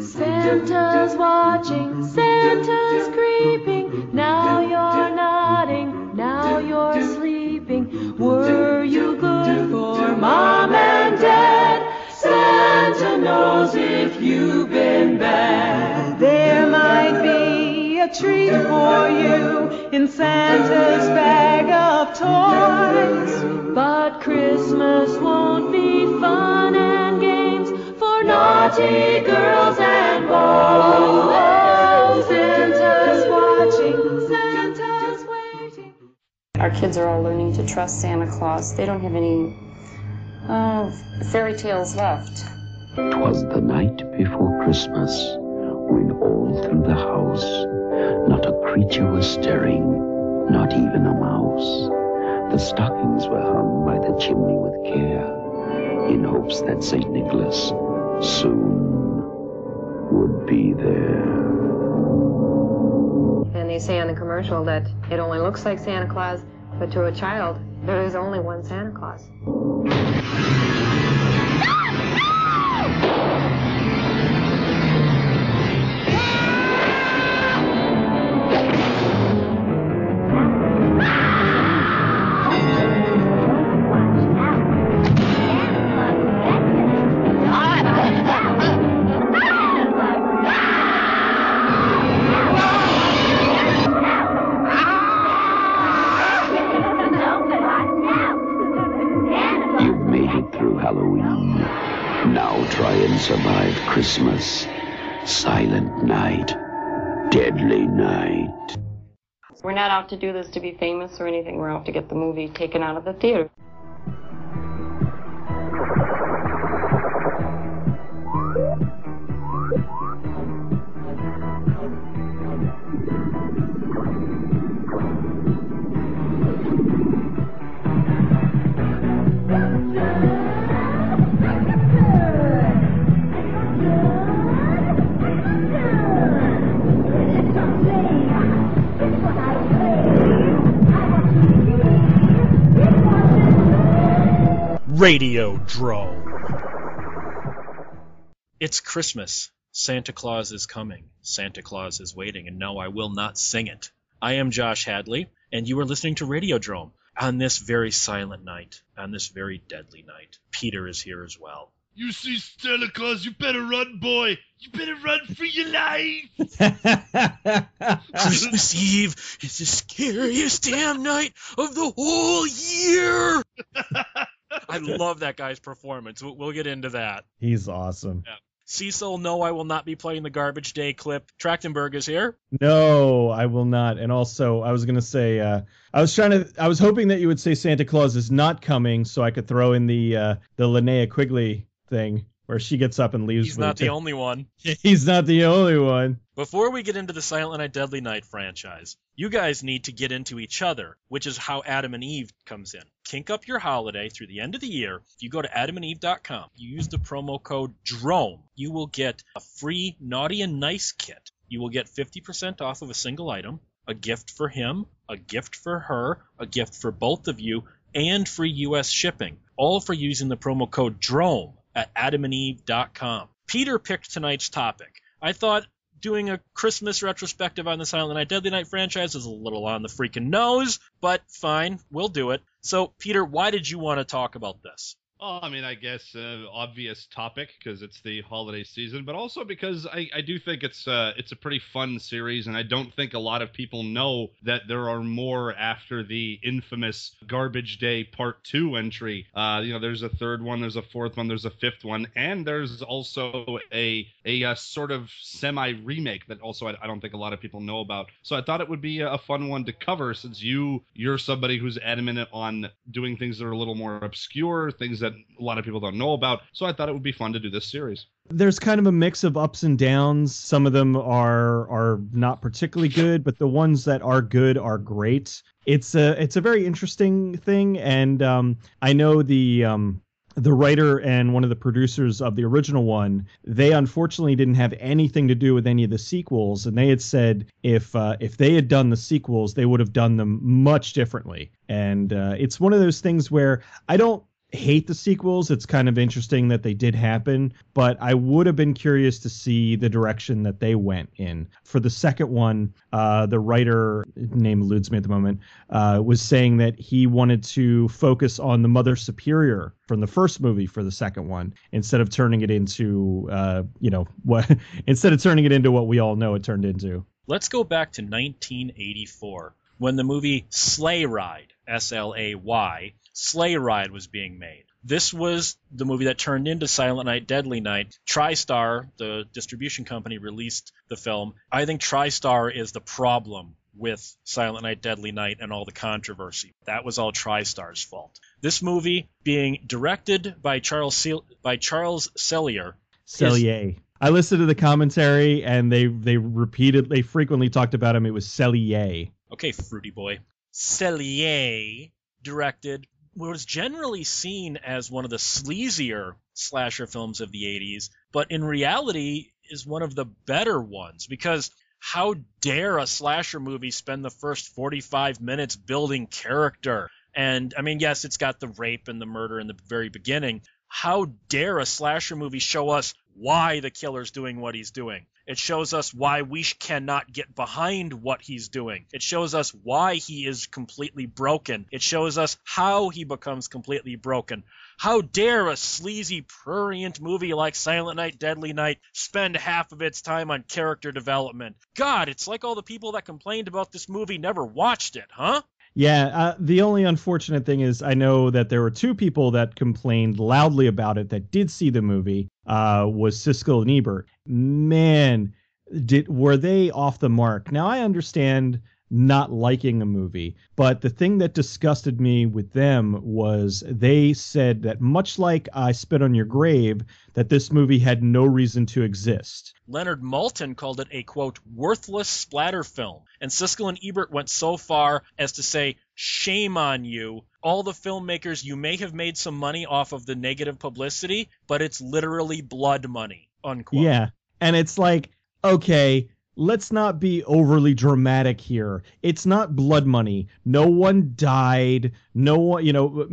Santa's watching, Santa's creeping. Now you're nodding, now you're sleeping. Were you good for mom and dad? Santa knows if you've been bad. There might be a treat for Our kids are all learning to trust Santa Claus. They don't have any uh, fairy tales left. left. 'Twas the night before Christmas, when all through the house not a creature was stirring, not even a mouse. The stockings were hung by the chimney with care, in hopes that St. Nicholas soon would be there. And they say on the commercial that it only looks like Santa Claus, but to a child, there is only one Santa Claus. Try and survive Christmas. Silent night. Deadly night. We're not out to do this to be famous or anything. We're out to get the movie taken out of the theater. Radiodrome. It's Christmas. Santa Claus is coming. Santa Claus is waiting, and no, I will not sing it. I am Josh Hadley, and you are listening to Radio Radiodrome on this very silent night, on this very deadly night. Peter is here as well. You see Santa Claus, you better run, boy. You better run for your life. Christmas Eve is the scariest damn night of the whole year. I love that guy's performance. We'll, get into that. He's awesome. Cecil, no, I will not be playing the garbage day clip. Trachtenberg is here. No, I will not. And also, I was gonna say, uh, I was trying to, I was hoping that you would say Santa Claus is not coming, so I could throw in the uh, the Linnea Quigley thing where she gets up and leaves. He's not the only one. He's not the only one. Before we get into the Silent Night Deadly Night franchise, you guys need to get into each other, which is how Adam and Eve comes in. Kink up your holiday through the end of the year. If you go to adamandeve.com, you use the promo code DROME, you will get a free Naughty and Nice kit. You will get 50% off of a single item, a gift for him, a gift for her, a gift for both of you, and free US shipping, all for using the promo code DROME at adamandeve.com. Peter picked tonight's topic. I thought doing a Christmas retrospective on the Silent Night Deadly Night franchise is a little on the freaking nose, but fine, we'll do it. So, Peter, why did you want to talk about this? Oh, I mean, I guess uh, obvious topic because it's the holiday season, but also because I, I do think it's uh, it's a pretty fun series, and I don't think a lot of people know that there are more after the infamous Garbage Day Part Two entry. Uh, you know, there's a third one, there's a fourth one, there's a fifth one, and there's also a a, uh sort of semi remake that also I, I don't think a lot of people know about. So I thought it would be a fun one to cover since you you're somebody who's adamant on doing things that are a little more obscure, things that a lot of people don't know about. So I thought it would be fun to do this series. There's kind of a mix of ups and downs. Some of them are are not particularly good, but the ones that are good are great. It's a it's a very interesting thing, and um, I know the um, the writer and one of the producers of the original one, they unfortunately didn't have anything to do with any of the sequels, and they had said if uh, if they had done the sequels, they would have done them much differently. And uh, it's one of those things where I don't hate the sequels. It's kind of interesting that they did happen, but I would have been curious to see the direction that they went in. For the second one, uh, the writer, name eludes me at the moment, uh, was saying that he wanted to focus on the Mother Superior from the first movie for the second one instead of turning it into, uh, you know, what instead of turning it into what we all know it turned into. Let's go back to 1984 when the movie Slay Ride, S L A Y, Slay Ride was being made. This was the movie that turned into Silent Night, Deadly Night. TriStar, the distribution company, released the film. I think TriStar is the problem with Silent Night, Deadly Night and all the controversy. That was all TriStar's fault. This movie, being directed by Charles Sel- by Charles Sellier, Cellier. I listened to the commentary and they they repeated they frequently talked about him. It was Cellier. okay, fruity boy, Sellier directed what was generally seen as one of the sleazier slasher films of the 80s, but in reality is one of the better ones because how dare a slasher movie spend the first 45 minutes building character? And I mean, yes, it's got the rape and the murder in the very beginning. How dare a slasher movie show us why the killer's doing what he's doing? It shows us why we cannot get behind what he's doing. It shows us why he is completely broken. It shows us how he becomes completely broken. How dare a sleazy, prurient movie like Silent Night, Deadly Night spend half of its time on character development? God, it's like all the people that complained about this movie never watched it, huh? Yeah, uh, the only unfortunate thing is I know that there were two people that complained loudly about it that did see the movie. Uh, was Siskel and Ebert. Man, did were they off the mark? Now I understand not liking a movie, but the thing that disgusted me with them was they said that much like I Spit on Your Grave, that this movie had no reason to exist. Leonard Maltin called it a quote worthless splatter film, and Siskel and Ebert went so far as to say, "Shame on you, all the filmmakers. You may have made some money off of the negative publicity, but it's literally blood money." Unquote. Yeah, and it's like, okay, let's not be overly dramatic here. It's not blood money. No one died. No one, you know,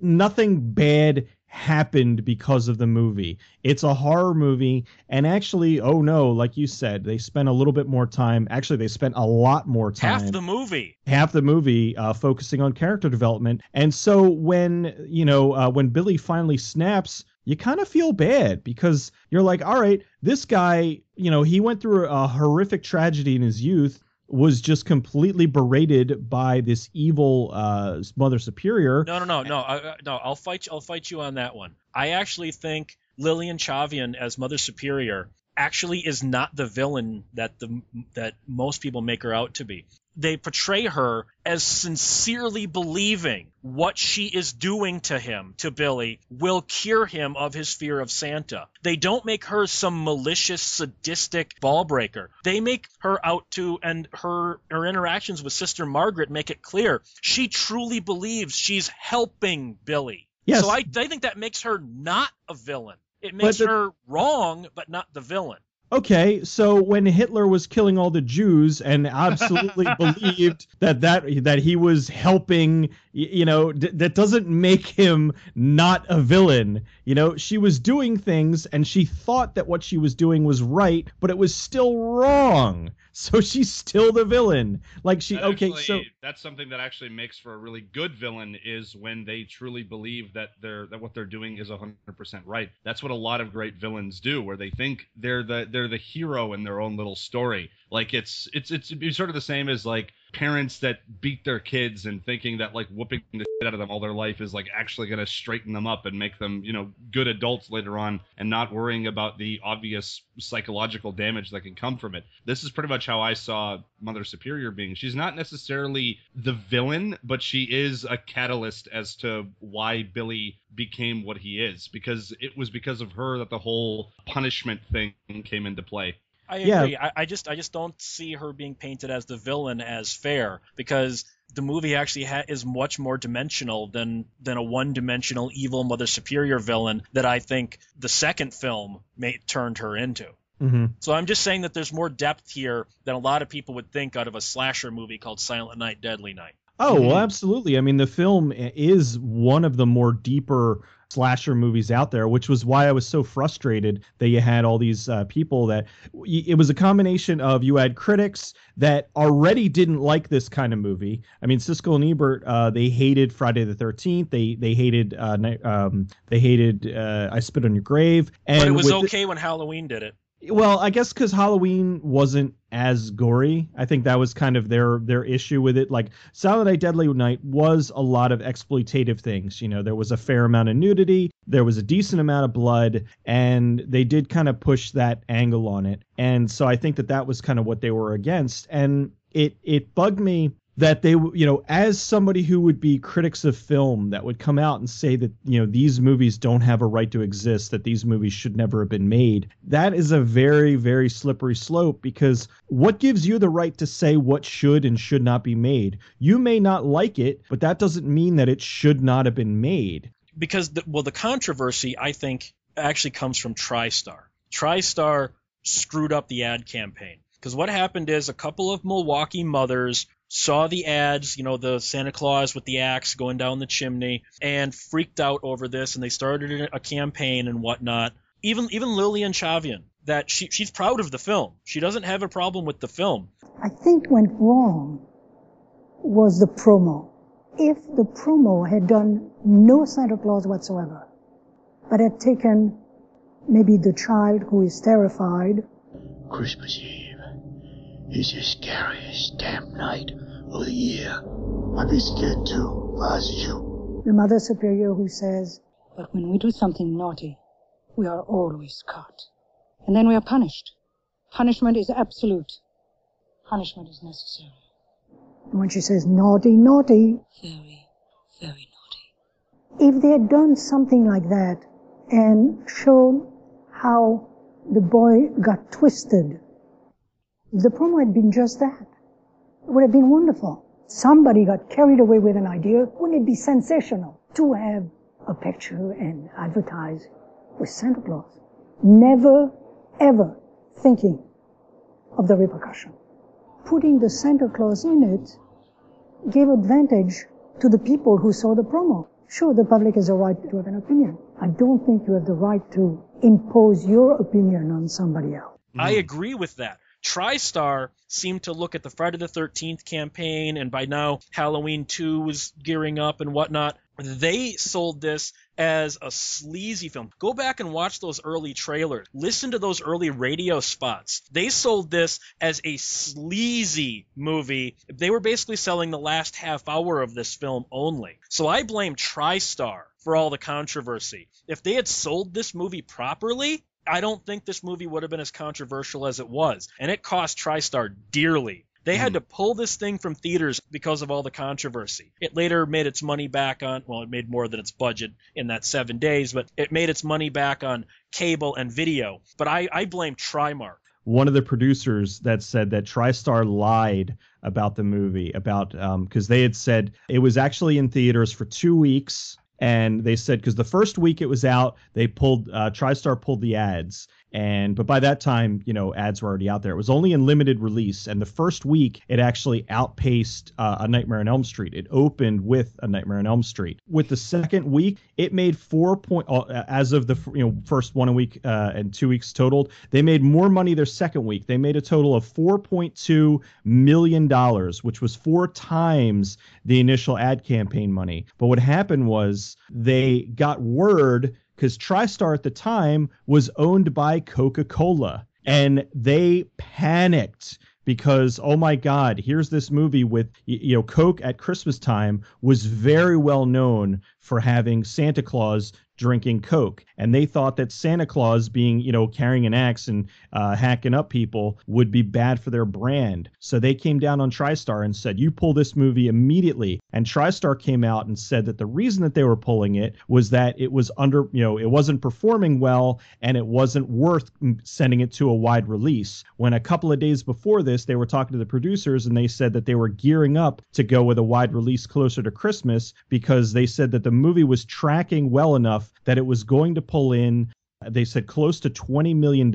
nothing bad happened because of the movie. It's a horror movie, and actually, oh no, like you said, they spent a little bit more time. Actually, they spent a lot more time Half the movie. half the movie uh, focusing on character development. And so when you know uh, when Billy finally snaps, you kind of feel bad because you're like, all right, this guy, you know, he went through a horrific tragedy in his youth. Was just completely berated by this evil uh, mother superior. No, no, no, no, I, no. I'll fight. You, I'll fight you on that one. I actually think Lilyan Chauvin as Mother Superior actually is not the villain that the that most people make her out to be. They portray her as sincerely believing what she is doing to him, to Billy, will cure him of his fear of Santa. They don't make her some malicious, sadistic ball breaker. They make her out to, and her her interactions with Sister Margaret make it clear she truly believes she's helping Billy. Yes. So I, I think that makes her not a villain. It makes the- her wrong, but not the villain. Okay, so when Hitler was killing all the Jews and absolutely believed that that that he was helping, you know, d- that doesn't make him not a villain. You know, she was doing things and she thought that what she was doing was right, but it was still wrong. So she's still the villain. Like she That okay, actually- so that's something that actually makes for a really good villain is when they truly believe that they're that what they're doing is 100% right. That's what a lot of great villains do where they think they're the they're the hero in their own little story. Like it's it's it's, it's sort of the same as like parents that beat their kids and thinking that like whooping the shit out of them all their life is like actually going to straighten them up and make them, you know, good adults later on and not worrying about the obvious psychological damage that can come from it. This is pretty much how I saw Mother Superior being. She's not necessarily the villain, but she is a catalyst as to why Billy became what he is because it was because of her that the whole punishment thing came into play. I Yeah. agree. I, I just I just don't see her being painted as the villain as fair because the movie actually ha- is much more dimensional than than a one-dimensional evil Mother Superior villain that I think the second film made, turned her into. hmm So I'm just saying that there's more depth here than a lot of people would think out of a slasher movie called Silent Night, Deadly Night. Oh, well, Mhm. absolutely. I mean, the film is one of the more deeper slasher movies out there, which was why I was so frustrated that you had all these uh, people that y- it was a combination of you had critics that already didn't like this kind of movie. I mean, Siskel and Ebert, uh, they hated Friday the Thirteenth. They they hated uh, um, they hated uh, I Spit on Your Grave, and But it was the- okay when Halloween did it. Well, I guess because Halloween wasn't as gory. I think that was kind of their their issue with it. Like Silent Night, Deadly Night was a lot of exploitative things. You know, there was a fair amount of nudity, there was a decent amount of blood, and they did kind of push that angle on it. And so I think that that was kind of what they were against. And it it bugged me that they you know as somebody who would be critics of film that would come out and say that you know these movies don't have a right to exist that these movies should never have been made that is a very very slippery slope because what gives you the right to say what should and should not be made? You may not like it but that doesn't mean that it should not have been made. Because the, well the controversy i think actually comes from tristar. Tristar screwed up the ad campaign. Because what happened is a couple of milwaukee mothers saw the ads you know the santa claus with the axe going down the chimney and freaked out over this and they started a campaign and whatnot. Even even lilyan chauvin that she, she's proud of the film. She doesn't have a problem with the film. I think went wrong was the promo. If the promo had done no Santa Claus whatsoever, but had taken maybe the child who is terrified, Christmas Eve is the scariest damn night of the year. I'd be scared too, if I was you. the Mother Superior who says, But when we do something naughty, we are always caught. And then we are punished. Punishment is absolute. Punishment is necessary. and when she says naughty, naughty, Very, very naughty. if they had done something like that and shown how the boy got twisted, if the promo had been just that, it would have been wonderful. Somebody got carried away with an idea. Wouldn't it be sensational to have a picture and advertise with Santa Claus? Never, ever thinking of the repercussion. Putting the Santa Claus in it gave advantage to the people who saw the promo. Sure, the public has a right to have an opinion. I don't think you have the right to impose your opinion on somebody else. I agree with that. TriStar seemed to look at the Friday the 13th campaign, and by now Halloween 2 was gearing up and whatnot. They sold this as a sleazy film. Go back and watch those early trailers. Listen to those early radio spots. They sold this as a sleazy movie. They were basically selling the last half hour of this film only. So I blame TriStar for all the controversy. If they had sold this movie properly, I don't think this movie would have been as controversial as it was. And it cost TriStar dearly. They had hmm. to pull this thing from theaters because of all the controversy. It later made its money back on, well, it made more than its budget in that seven days, but it made its money back on cable and video. But I, I blame Trimark. one of the producers that said that TriStar lied about the movie about um, because they had said it was actually in theaters for two weeks and they said because the first week it was out they pulled uh, TriStar pulled the ads and but by that time you know ads were already out there. It was only in limited release and the first week it actually outpaced uh, a Nightmare on Elm Street. It opened with a Nightmare on Elm Street. With the second week it made four point uh, as of the you know first one a week uh, and two weeks totaled they made more money their second week. They made a total of 4.2 million dollars which was four times the initial ad campaign money. But what happened was they got word because TriStar at the time was owned by Coca Cola and they panicked because oh my god here's this movie with you know coke at christmas time was very well known for having santa claus drinking Coke, and they thought that Santa Claus being, you know, carrying an axe and uh, hacking up people would be bad for their brand. So they came down on TriStar and said, "You pull this movie immediately." And TriStar came out and said that the reason that they were pulling it was that it was under, you know, it wasn't performing well and it wasn't worth sending it to a wide release. When a couple of days before this, they were talking to the producers and they said that they were gearing up to go with a wide release closer to Christmas because they said that the movie was tracking well enough that it was going to pull in they said close to $20 million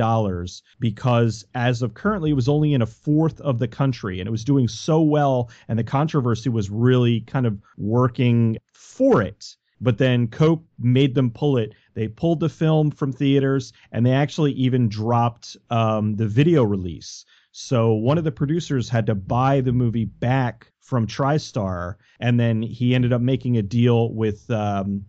because as of currently it was only in a fourth of the country and it was doing so well and the controversy was really kind of working for it. But then Coke made them pull it. They pulled the film from theaters and they actually even dropped um, the video release. So one of the producers had to buy the movie back from TriStar, and then he ended up making a deal with um,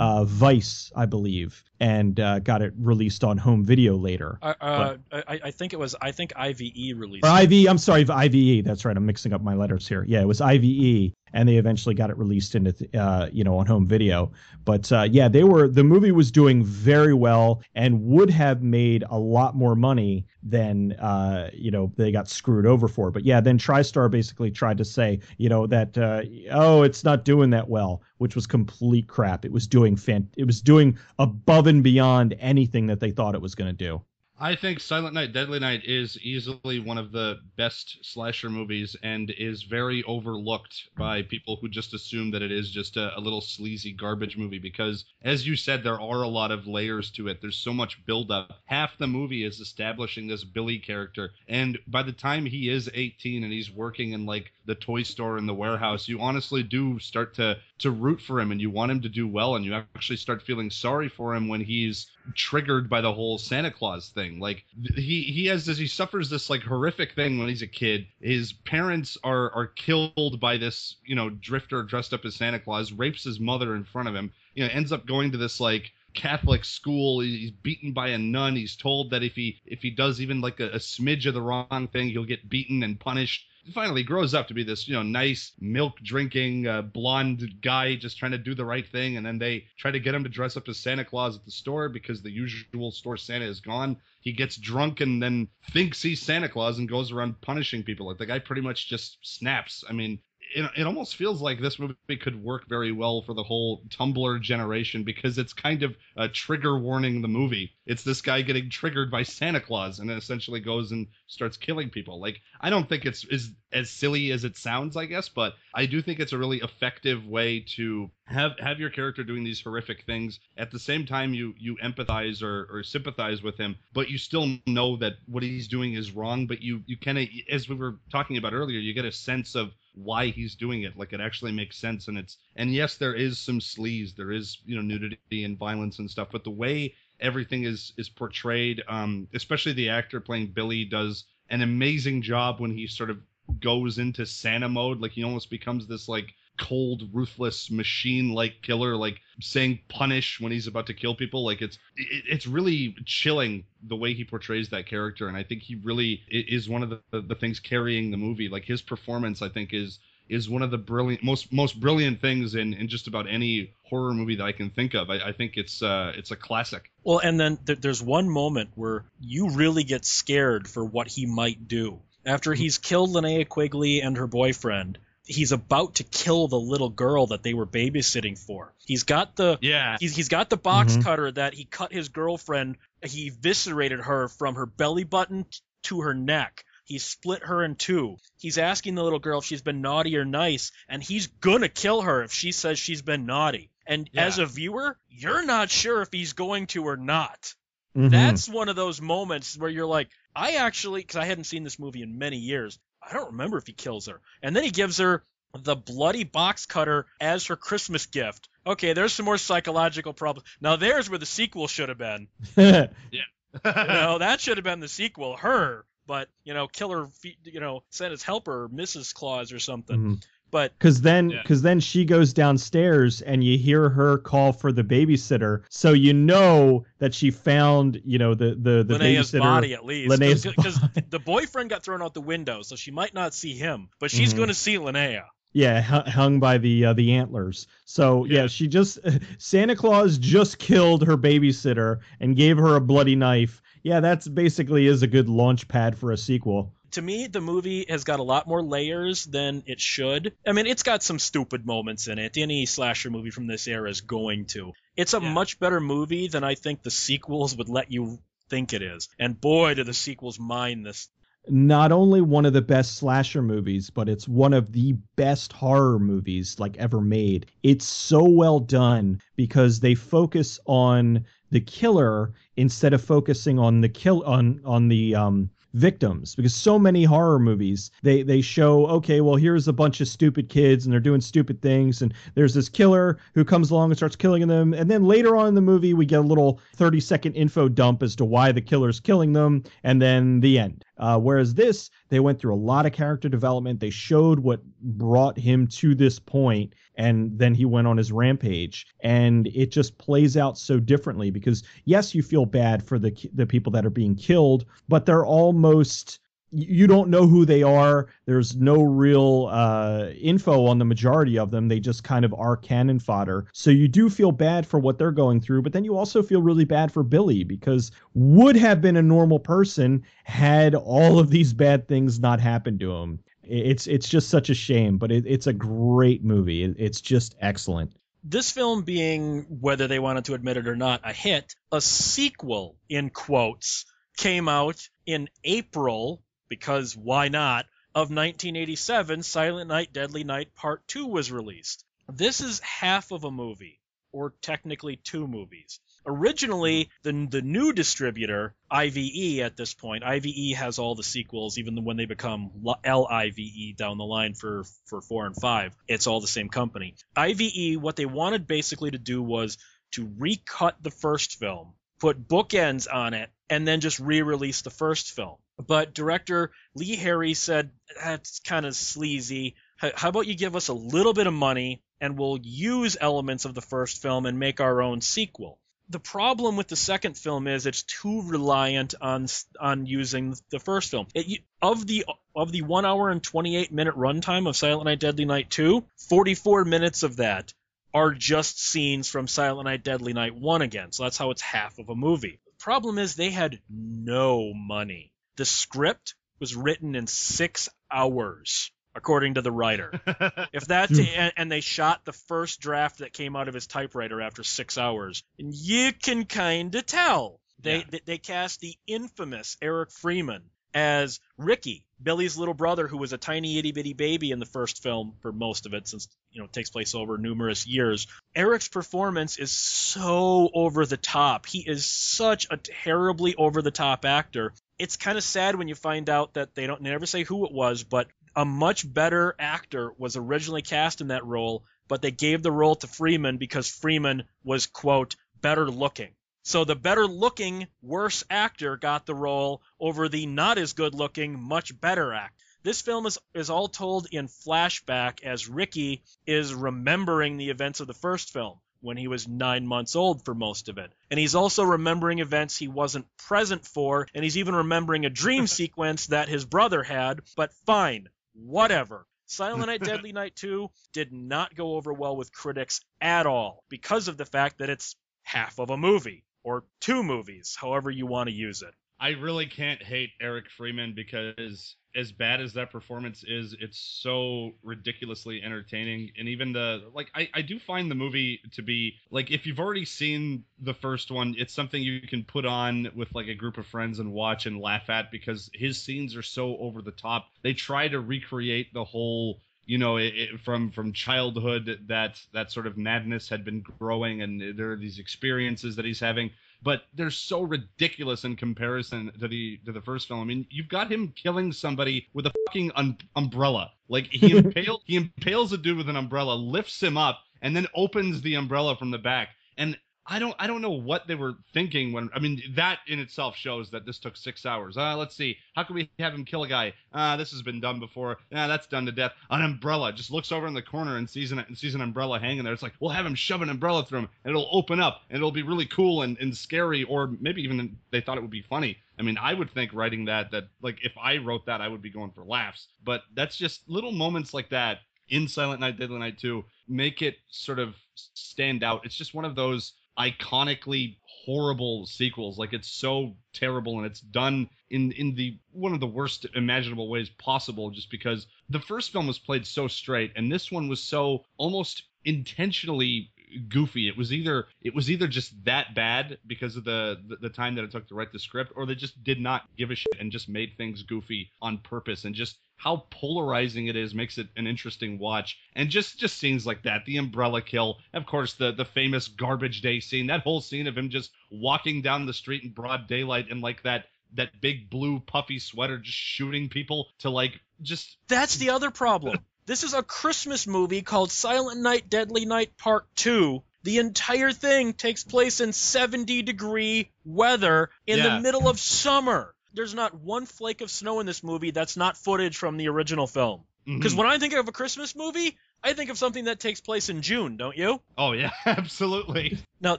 uh, Vice, I believe, and uh, got it released on home video later. Uh, uh, I, I, think it was I think IVE released. Or IVE, I'm sorry, IVE. That's right. I'm mixing up my letters here. Yeah, it was IVE, and they eventually got it released into uh, you know on home video. But uh, yeah, they were the movie was doing very well and would have made a lot more money than uh, you know they got screwed over for. But yeah, then TriStar basically tried to say you know that uh, oh it's not doing that well, which was complete crap. It was doing fan- it was doing above and beyond anything that they thought it was going to do. I think Silent Night, Deadly Night is easily one of the best slasher movies and is very overlooked by people who just assume that it is just a, a, little sleazy garbage movie because, as you said, there are a lot of layers to it. There's so much buildup. Half the movie is establishing this Billy character, and by the time he is 18 and he's working in like the toy store in the warehouse, you honestly do start to to root for him and you want him to do well and you actually start feeling sorry for him when he's triggered by the whole Santa Claus thing. Like he he has this he suffers this like horrific thing when he's a kid. His parents are are killed by this, you know, drifter dressed up as Santa Claus, rapes his mother in front of him. You know, ends up going to this like Catholic school. He's beaten by a nun. He's told that if he if he does even like a, a smidge of the wrong thing, he'll get beaten and punished finally grows up to be this, you know, nice milk drinking uh, blonde guy just trying to do the right thing. And then they try to get him to dress up as Santa Claus at the store because the usual store Santa is gone. He gets drunk and then thinks he's Santa Claus and goes around punishing people. Like the guy pretty much just snaps. I mean, it, it almost feels like this movie could work very well for the whole Tumblr generation because it's kind of a trigger warning the movie. It's this guy getting triggered by Santa Claus and essentially goes and starts killing people. Like I don't think it's is as silly as it sounds, I guess, but I do think it's a really effective way to have have your character doing these horrific things at the same time you you empathize or, or sympathize with him but you still know that what he's doing is wrong but you you kind of as we were talking about earlier you get a sense of why he's doing it. Like it actually makes sense, and it's and yes, there is some sleaze, there is you know nudity and violence and stuff, but the way everything is is portrayed, um, especially the actor playing Billy does an amazing job when he sort of goes into Santa mode. Like he almost becomes this like cold, ruthless machine-like killer, like saying "punish" when he's about to kill people. Like it's it, it's really chilling the way he portrays that character, and I think he really is one of the, the, the things carrying the movie. Like his performance, I think is is one of the brilliant most most brilliant things in, in just about any horror movie that I can think of. I, I think it's uh it's a classic. Well, and then th- there's one moment where you really get scared for what he might do after he's killed Linnea Quigley and her boyfriend he's about to kill the little girl that they were babysitting for. He's got the yeah. He's he's got the box mm-hmm. cutter that he cut his girlfriend. He eviscerated her from her belly button to her neck. He split her in two. He's asking the little girl if she's been naughty or nice, and he's gonna kill her if she says she's been naughty. And yeah. as a viewer, you're not sure if he's going to or not. Mm-hmm. That's one of those moments where you're like, I actually, because I hadn't seen this movie in many years, I don't remember if he kills her. And then he gives her the bloody box cutter as her Christmas gift. Okay, there's some more psychological problems. Now there's where the sequel should have been. yeah. you know, that should have been the sequel. Her, but you know, killer, you know, Santa's helper, Mrs. Claus or something. Mm-hmm. But because then because yeah. then she goes downstairs and you hear her call for the babysitter, so you know that she found you know the the the Linnea's babysitter body at least because the boyfriend got thrown out the window, so she might not see him, but she's mm-hmm. going to see Linnea. Yeah, hung by the uh, the antlers. So yeah. Yeah. she just Santa Claus just killed her babysitter and gave her a bloody knife. Yeah, that's basically is a good launch pad for a sequel. To me, the movie has got a lot more layers than it should. I mean, it's got some stupid moments in it. Any slasher movie from this era is going to. It's a Yeah. much better movie than I think the sequels would let you think it is. And boy, do the sequels mine this. Not only one of the best slasher movies, but it's one of the best horror movies like ever made. It's so well done because they focus on the killer instead of focusing on the kill on on the um victims because so many horror movies they they show okay well here's a bunch of stupid kids and they're doing stupid things and there's this killer who comes along and starts killing them. And then later on in the movie we get a little 30 second info dump as to why the killer's killing them and then the end. Uh, whereas this they went through a lot of character development. They showed what brought him to this point and then he went on his rampage. And it just plays out so differently because yes you feel bad for the the people that are being killed but they're almost you don't know who they are. There's no real uh, info on the majority of them. They just kind of are cannon fodder. So you do feel bad for what they're going through but then you also feel really bad for billy because would have been a normal person had all of these bad things not happened to him it's it's just such a shame but it, it's a great movie it, it's just excellent This film being, whether they wanted to admit it or not, a hit, a sequel, in quotes, came out in April, because why not, of 1987, Silent Night, Deadly Night Part 2 was released. This is half of a movie, or technically two movies. Originally, mm-hmm. the, the new distributor, IVE at this point, IVE has all the sequels, even when they become LIVE down the line for, for 4 and 5. It's all the same company. IVE, what they wanted basically to do was to recut the first film, put bookends on it, and then just re release the first film. But director Lee Harry said, that's kind of sleazy. How about you give us a little bit of money and we'll use elements of the first film and make our own sequel? The problem with the second film is it's too reliant on on using the first film. It, of the of the one hour and 28 minute runtime of Silent Night Deadly Night 2, 44 minutes of that are just scenes from Silent Night Deadly Night 1 again. So that's how it's half of a movie. The problem is they had no money. The script was written in six hours, according to the writer. if that's hmm. and, and they shot the first draft that came out of his typewriter after six hours, and you can kind of tell. They, Yeah. they they cast the infamous Eric Freeman as Ricky, Billy's little brother, who was a tiny itty bitty baby in the first film for most of it, since you know it takes place over numerous years. Eric's performance is so over the top. He is such a terribly over the top actor. It's kind of sad when you find out that they don't they never say who it was, but a much better actor was originally cast in that role, but they gave the role to Freeman because Freeman was quote better looking. So the better looking, worse actor got the role over the not as good looking, much better actor. This film is, is all told in flashback as Ricky is remembering the events of the first film when he was nine months old for most of it. And he's also remembering events he wasn't present for, and he's even remembering a dream sequence that his brother had, but fine, whatever. Silent Night Deadly Night 2 did not go over well with critics at all because of the fact that it's half of a movie or two movies, however you want to use it. I really can't hate Eric Freeman because as bad as that performance is, it's so ridiculously entertaining. And even the like I, I do find the movie to be like if you've already seen the first one, it's something you can put on with like a group of friends and watch and laugh at because his scenes are so over the top. They try to recreate the whole you know it, it, from from childhood that that sort of madness had been growing and there are these experiences that he's having but they're so ridiculous in comparison to the to the first film. I mean, you've got him killing somebody with a fucking un- umbrella. Like he impales he impales a dude with an umbrella, lifts him up, and then opens the umbrella from the back. And I don't I don't know what they were thinking when I mean that in itself shows that this took six hours. Uh, let's see, how can we have him kill a guy? Uh, this has been done before. Yeah, that's done to death. An umbrella just looks over in the corner and sees an and sees an umbrella hanging there. It's like we'll have him shove an umbrella through him and it'll open up and it'll be really cool and, and scary or maybe even they thought it would be funny. I mean, I would think writing that that like if I wrote that I would be going for laughs. But that's just little moments like that in Silent Night, Deadly Night 2 make it sort of stand out. It's just one of those iconically horrible sequels. Like it's so terrible and it's done in in the one of the worst imaginable ways possible just because the first film was played so straight and this one was so almost intentionally goofy. It was either it was either just that bad because of the, the, the time that it took to write the script, or they just did not give a shit and just made things goofy on purpose. And just how polarizing it is makes it an interesting watch. And just just scenes like that, the umbrella kill, of course, the the famous garbage day scene, that whole scene of him just walking down the street in broad daylight and like that that big blue puffy sweater just shooting people to like just That's the other problem. This is a Christmas movie called Silent Night, Deadly Night Part 2. The entire thing takes place in 70 degree weather in Yeah. the middle of summer. There's not one flake of snow in this movie that's not footage from the original film. Because Mhm. when I think of a Christmas movie, I think of something that takes place in June, don't you? Oh yeah, absolutely. Now,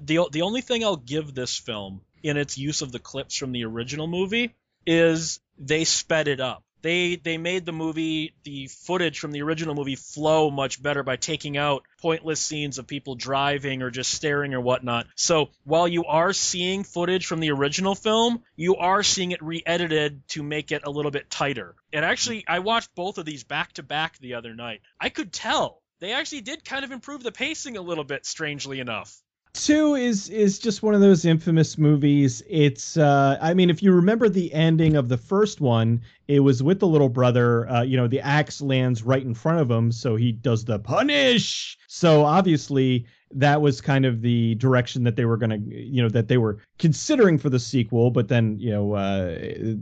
the the only thing I'll give this film in its use of the clips from the original movie is they sped it up. They they made the movie the footage from the original movie flow much better by taking out pointless scenes of people driving or just staring or whatnot. So while you are seeing footage from the original film, you are seeing it re-edited to make it a little bit tighter. And actually, I watched both of these back to back the other night. I could tell they actually did kind of improve the pacing a little bit, strangely enough. Two is is just one of those infamous movies. It's uh I mean if you remember the ending of the first one, it was with the little brother, uh you know, the axe lands right in front of him, so he does the punish. So obviously that was kind of the direction that they were going to you know that they were considering for the sequel but then you know uh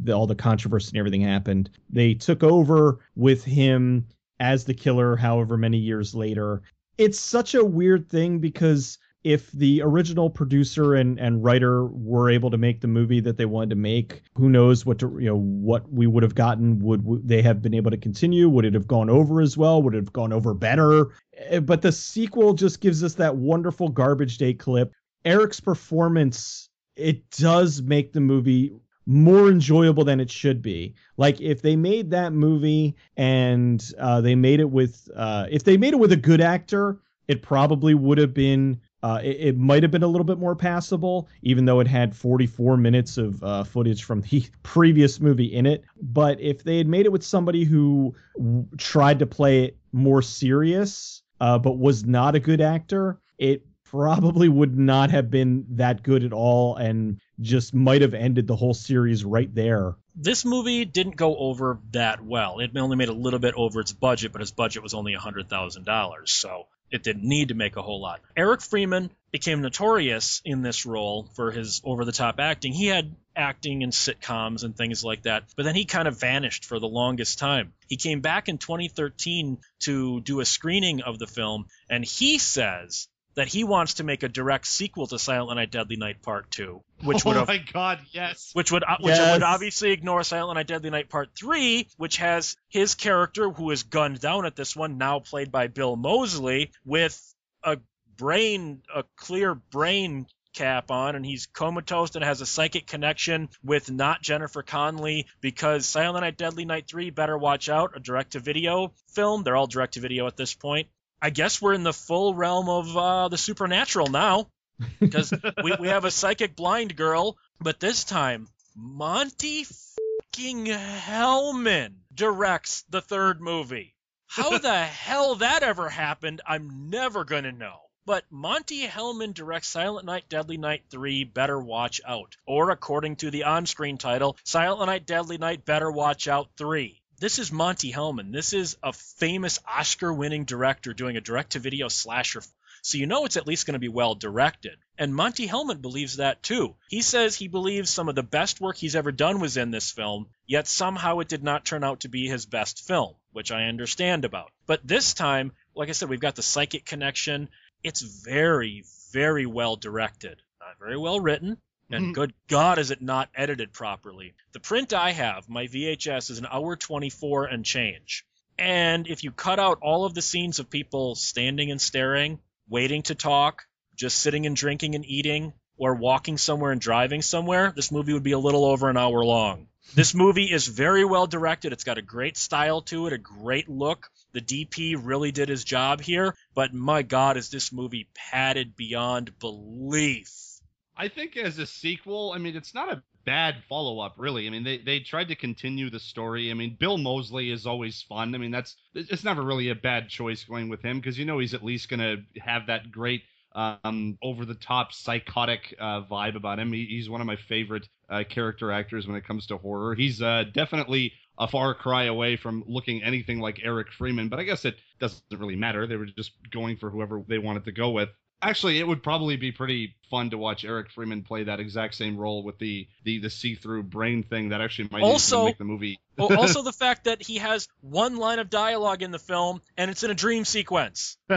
the, all the controversy and everything happened they took over with him as the killer however many years later it's such a weird thing because if the original producer and, and writer were able to make the movie that they wanted to make, who knows what to, you know what we would have gotten? Would they have been able to continue? Would it have gone over as well? Would it have gone over better? Eh, But the sequel just gives us that wonderful garbage day clip. Eric's performance it does make the movie more enjoyable than it should be. Like if they made that movie and uh, they made it with uh, if they made it with a good actor, it probably would have been uh, it, it might have been a little bit more passable, even though it had 44 minutes of uh, footage from the previous movie in it. But if they had made it with somebody who w- tried to play it more serious, uh, but was not a good actor, it probably would not have been that good at all and just might have ended the whole series right there. this movie didn't go over that well. It only made a little bit over its budget, but its budget was only $100,000, so it didn't need to make a whole lot. Eric Freeman became notorious in this role for his over the top acting. He had acting in sitcoms and things like that, but then he kind of vanished for the longest time. He came back in 2013 to do a screening of the film, and he says that he wants to make a direct sequel to Silent Night Deadly Night Part 2, which would oh my god, yes. which would uh, which Yes. would obviously ignore Silent Night Deadly Night Part 3, which has his character who is gunned down at this one now played by Bill Moseley with a brain a clear brain cap on and he's comatose and has a psychic connection with not Jennifer Connelly because Silent Night Deadly Night 3 better watch out a direct to video film they're all direct to video at this point I guess we're in the full realm of uh, the supernatural now because we, we have a psychic blind girl, but this time Monte fucking Hellman directs the third movie. How the hell that ever happened, I'm never gonna know. But Monte Hellman directs Silent Night Deadly Night 3 Better Watch Out. Or according to the on-screen title, Silent Night Deadly Night Better Watch Out 3. This is Monte Hellman. This is a famous Oscar-winning director doing a direct-to-video slasher so you know it's at least going to be well directed. And Monte Hellman believes that too. He says he believes some of the best work he's ever done was in this film, yet somehow it did not turn out to be his best film, which I understand about. But this time, like I said, we've got the psychic connection. It's very, very well directed, not very well written. And Mhm. good God, is it not edited properly? The print I have, my VHS, is an hour 24 and change. And if you cut out all of the scenes of people standing and staring, waiting to talk, just sitting and drinking and eating, or walking somewhere and driving somewhere, this movie would be a little over an hour long. This movie is very well directed. It's got a great style to it, a great look. The DP really did his job here, but my God, is this movie padded beyond belief. I think as a sequel, I mean, it's not a bad follow up, really. I mean, they, they tried to continue the story. I mean, Bill Moseley is always fun. I mean, that's it's never really a bad choice going with him because you know he's at least going to have that great um, over the top psychotic uh, vibe about him. He, he's one of my favorite uh, character actors when it comes to horror. He's uh, definitely a far cry away from looking anything like Eric Freeman, but I guess it doesn't really matter. They were just going for whoever they wanted to go with. Actually, it would probably be pretty fun to watch Eric Freeman play that exact same role with the the, the see through brain thing. That actually might Also- make the movie. also, the fact that he has one line of dialogue in the film and it's in a dream sequence.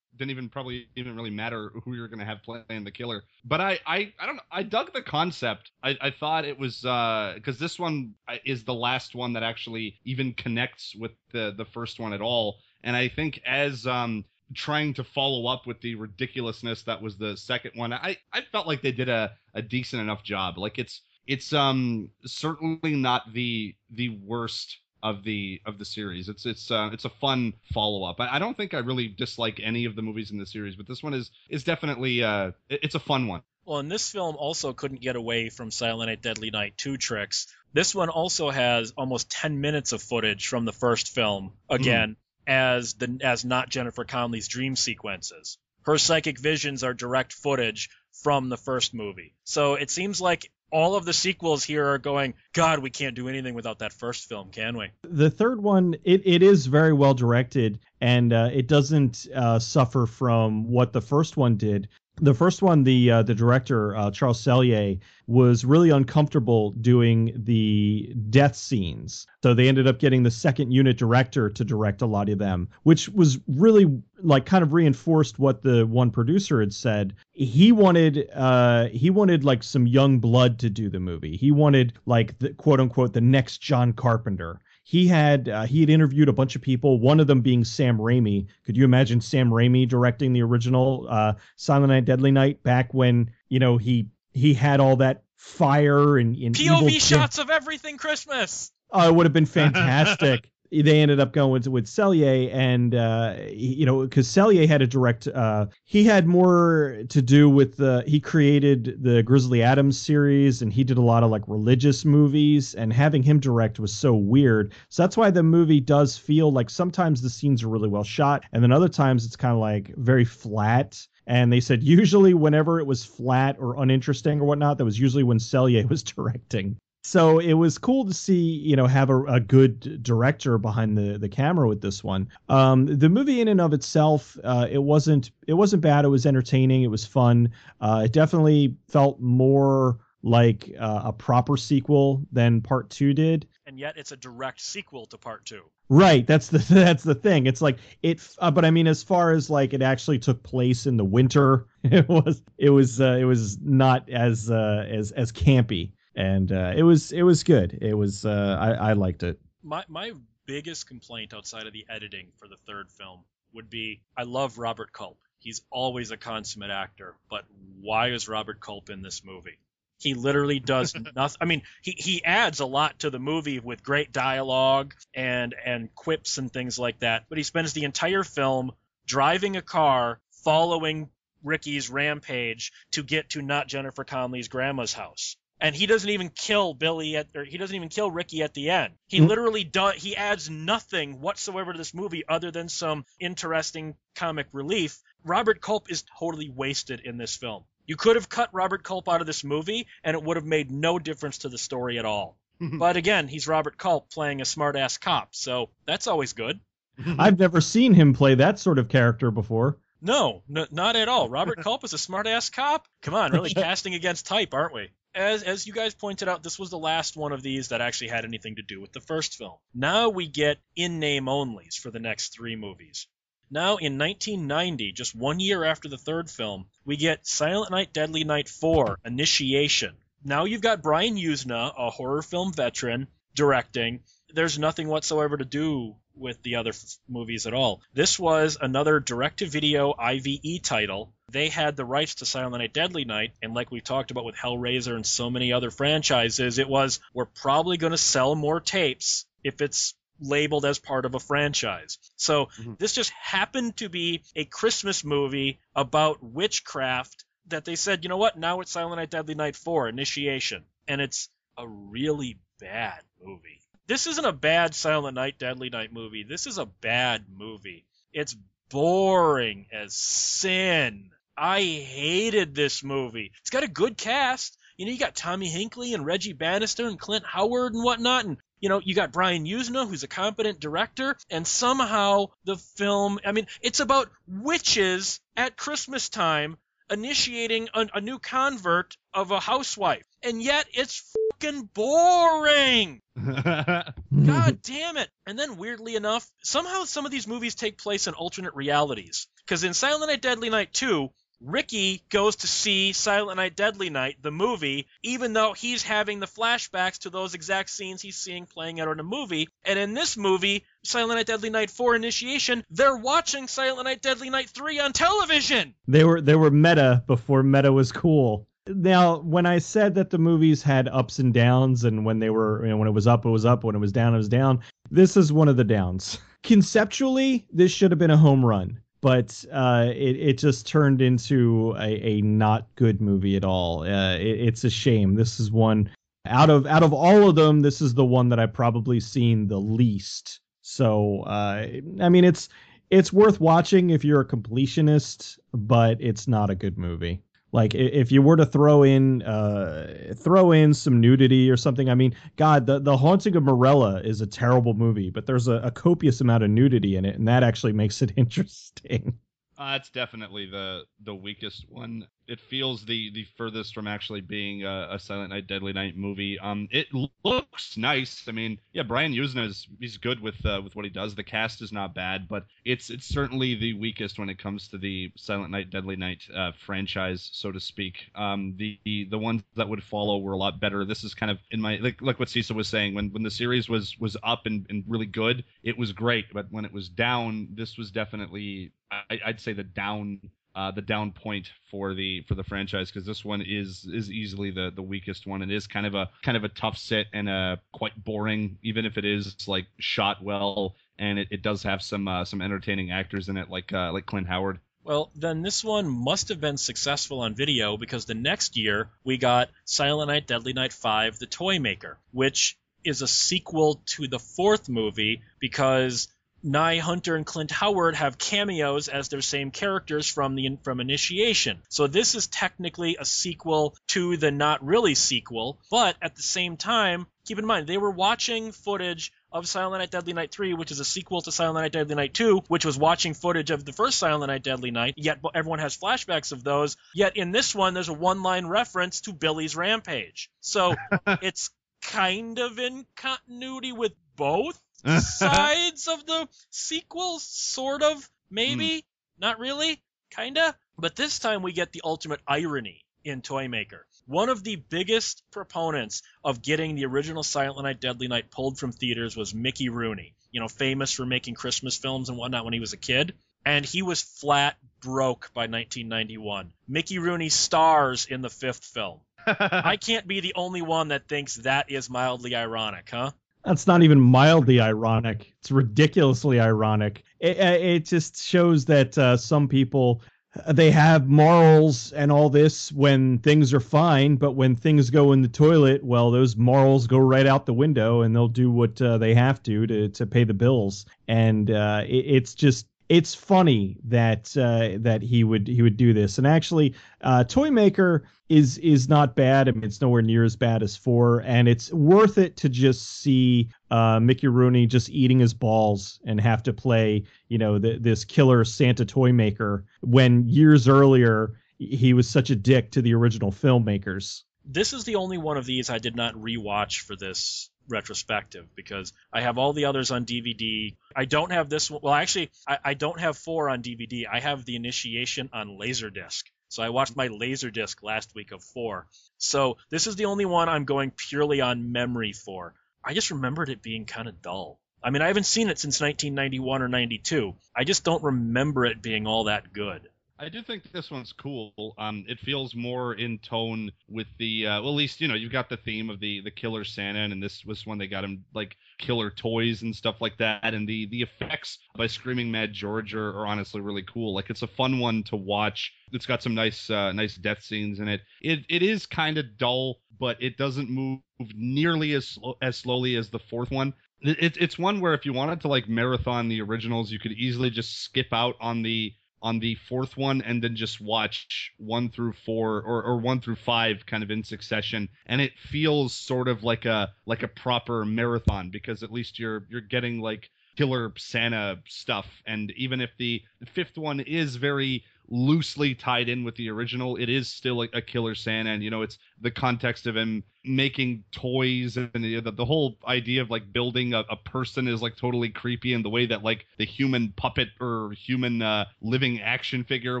didn't even probably even really matter who you're gonna have playing the killer. But I I, I don't know. I dug the concept. I, I thought it was because this one uh, is the last one that actually even connects with the the first one at all. And I think as um trying to follow up with the ridiculousness that was the second one, I I felt like they did a a decent enough job. Like it's it's um certainly not the the worst of the of the series. It's it's uh, it's a fun follow up. I, I don't think I really dislike any of the movies in the series, but this one is is definitely uh it- it's a fun one. Well, and this film also couldn't get away from Silent Night, Deadly Night 2 tricks. This one also has almost 10 minutes of footage from the first film, again, as the as not Jennifer Connelly's dream sequences. Her psychic visions are direct footage from the first movie. So it seems like all of the sequels here are going, God, we can't do anything without that first film, can we? The third one, it, it is very well directed, and uh, it doesn't uh, suffer from what the first one did. The first one, the uh, the director uh, Charles Sellier was really uncomfortable doing the death scenes, so they ended up getting the second unit director to direct a lot of them, which was really like kind of reinforced what the one producer had said. He wanted uh, he wanted like some young blood to do the movie. He wanted like the quote unquote the next John Carpenter he had uh, he had interviewed a bunch of people one of them being sam raimi could you imagine sam raimi directing the original uh, silent night deadly night back when you know he he had all that fire and, and POV shots of everything Christmas. Oh, it would have been fantastic. they ended up going with, with Sellier, and uh, you know, because Sellier had a direct, uh, he had more to do with the. He created the Grizzly Adams series, and he did a lot of like religious movies, and having him direct was so weird. So that's why the movie does feel like sometimes the scenes are really well shot, and then other times it's kind of like very flat. And they said usually whenever it was flat or uninteresting or whatnot, that was usually when Sellier was directing. So it was cool to see, you know, have a, a good director behind the, the camera with this one. Um, the movie in and of itself, uh, it wasn't it wasn't bad. It was entertaining. It was fun. Uh, it definitely felt more like uh, a proper sequel than Part Two did. And yet it's a direct sequel to part two. Right, that's the that's the thing. It's like it, uh, but I mean, as far as like it actually took place in the winter, it was it was uh, it was not as uh, as as campy, and uh, it was it was good. It was uh, I I liked it. my my biggest complaint outside of the editing for the third film would be I love Robert Culp. He's always a consummate actor, but why is Robert Culp in this movie? He literally does nothing. I mean, he, he adds a lot to the movie with great dialogue and and quips and things like that, but he spends the entire film driving a car following Ricky's rampage to get to not Jennifer Connelly's grandma's house. And he doesn't even kill Billy at or he doesn't even kill Ricky at the end. He Hmm. literally does he adds nothing whatsoever to this movie other than some interesting comic relief. Robert Culp is totally wasted in this film. You could have cut Robert Culp out of this movie and it would have made no difference to the story at all. but again, he's Robert Culp playing a smart-ass cop, so that's always good. I've never seen him play that sort of character before. No, n- not at all. Robert Culp is a smart-ass cop. Come on, really casting against type, aren't we? As as you guys pointed out, this was the last one of these that actually had anything to do with the first film. Now we get in-name onlys for the next three movies. Now in 1990, just one year after the third film, we get Silent Night, Deadly Night 4: Initiation. Now you've got Brian Yuzna, a horror film veteran, directing. There's nothing whatsoever to do with the other f- movies at all. This was another direct-to-video IVE title. They had the rights to Silent Night, Deadly Night, and like we talked about with Hellraiser and so many other franchises, it was we're probably going to sell more tapes if it's labeled as part of a franchise. So Mhm. this just happened to be a Christmas movie about witchcraft that they said, you know what, now it's Silent Night Deadly Night 4, Initiation. And it's a really bad movie. This isn't a bad Silent Night Deadly Night movie. This is a bad movie. It's boring as sin. I hated this movie. It's got a good cast. You know, you got Tommy Hinkley and Reggie Bannister and Clint Howard and whatnot, and you know, you got Brian Yuzna, who's a competent director, and somehow the film, I mean, it's about witches at Christmas time initiating a, a new convert of a housewife. And yet it's fucking boring. God damn it. And then weirdly enough, somehow some of these movies take place in alternate realities. Because in Silent Night Deadly Night 2, Ricky goes to see Silent Night Deadly Night, the movie, even though he's having the flashbacks to those exact scenes he's seeing playing out in a movie. And in this movie, Silent Night Deadly Night 4 Initiation, they're watching Silent Night Deadly Night 3 on television. They were they were meta before meta was cool. Now, when I said that the movies had ups and downs, and when they were, you know, when it was up, it was up. When it was down, it was down. This is one of the downs. Conceptually, this should have been a home run, but uh, it it just turned into a, a not good movie at all. Uh, it, it's a shame. This is one out of out of all of them. This is the one that I've probably seen the least. So, uh, I mean, it's it's worth watching if you're a completionist, but it's not a good movie. Like if you were to throw in uh, throw in some nudity or something, I mean, God, the the Haunting of Morella is a terrible movie, but there's a, a copious amount of nudity in it, and that actually makes it interesting. Uh, definitely the the weakest one. It feels the the furthest from actually being a, a Silent Night Deadly Night movie. Um, it looks nice. I mean, yeah, Brian Yuzna is he's good with uh, with what he does. The cast is not bad, but it's it's certainly the weakest when it comes to the Silent Night Deadly Night uh, franchise, so to speak. Um, the, the the ones that would follow were a lot better. This is kind of in my like like what Cecil was saying when when the series was was up and, and really good, it was great. But when it was down, this was definitely I, I'd say the down uh, the down point for the for the franchise because this one is is easily the the weakest one. It is kind of a kind of a tough sit and a quite boring, even if it is like shot well and it, it does have some uh, some entertaining actors in it like uh, like Clint Howard. Well, then this one must have been successful on video because the next year we got Silent Night Deadly Night 5 The Toy Maker, which is a sequel to the fourth movie because Nye Hunter and Clint Howard have cameos as their same characters from the from Initiation. So this is technically a sequel to the not really sequel, but at the same time, keep in mind they were watching footage of Silent Night Deadly Night 3, which is a sequel to Silent Night Deadly Night 2, which was watching footage of the first Silent Night Deadly Night, yet everyone has flashbacks of those. Yet in this one, there's a one line reference to Billy's Rampage. So it's kind of in continuity with both sides of the sequel, sort of, maybe, hmm. not really, kinda. But this time we get the ultimate irony in Toymaker. One of the biggest proponents of getting the original Silent Night Deadly Night pulled from theaters was Mickey Rooney, you know, famous for making Christmas films and whatnot when he was a kid. And he was flat broke by 1991. Mickey Rooney stars in the fifth film. I can't be the only one that thinks that is mildly ironic, huh? That's not even mildly ironic. It's ridiculously ironic. It, it just shows that uh, some people they have morals and all this when things are fine, but when things go in the toilet, well, those morals go right out the window, and they'll do what uh, they have to to to pay the bills. And uh, it, it's just it's funny that uh, that he would he would do this. And actually, uh, Toymaker is is not bad. I mean, it's nowhere near as bad as four, and it's worth it to just see uh, Mickey Rooney just eating his balls and have to play, you know, the, this killer Santa Toymaker when years earlier he was such a dick to the original filmmakers. This is the only one of these I did not rewatch for this retrospective because I have all the others on DVD. I don't have this one. Well, actually, I, I don't have four on DVD. I have the initiation on Laserdisc. So I watched my Laserdisc last week of four. So this is the only one I'm going purely on memory for. I just remembered it being kind of dull. I mean, I haven't seen it since 1991 or 92. I just don't remember it being all that good. I do think this one's cool. Um, it feels more in tone with the uh, well, at least you know you've got the theme of the the killer Santa, and this was when they got him like killer toys and stuff like that, and the the effects by Screaming Mad George are, are honestly really cool. Like it's a fun one to watch. It's got some nice uh, nice death scenes in it. It it is kind of dull, but it doesn't move nearly as as slowly as the fourth one. It, it's one where if you wanted to like marathon the originals, you could easily just skip out on the on the fourth one and then just watch one through four or, or one through five kind of in succession. And it feels sort of like a like a proper marathon because at least you're you're getting like killer santa stuff. And even if the, the fifth one is very loosely tied in with the original. It is still a, a killer Santa, and you know it's the context of him making toys and the, the whole idea of like building a, a, person is like totally creepy, and the way that like the human puppet or human uh, living action figure or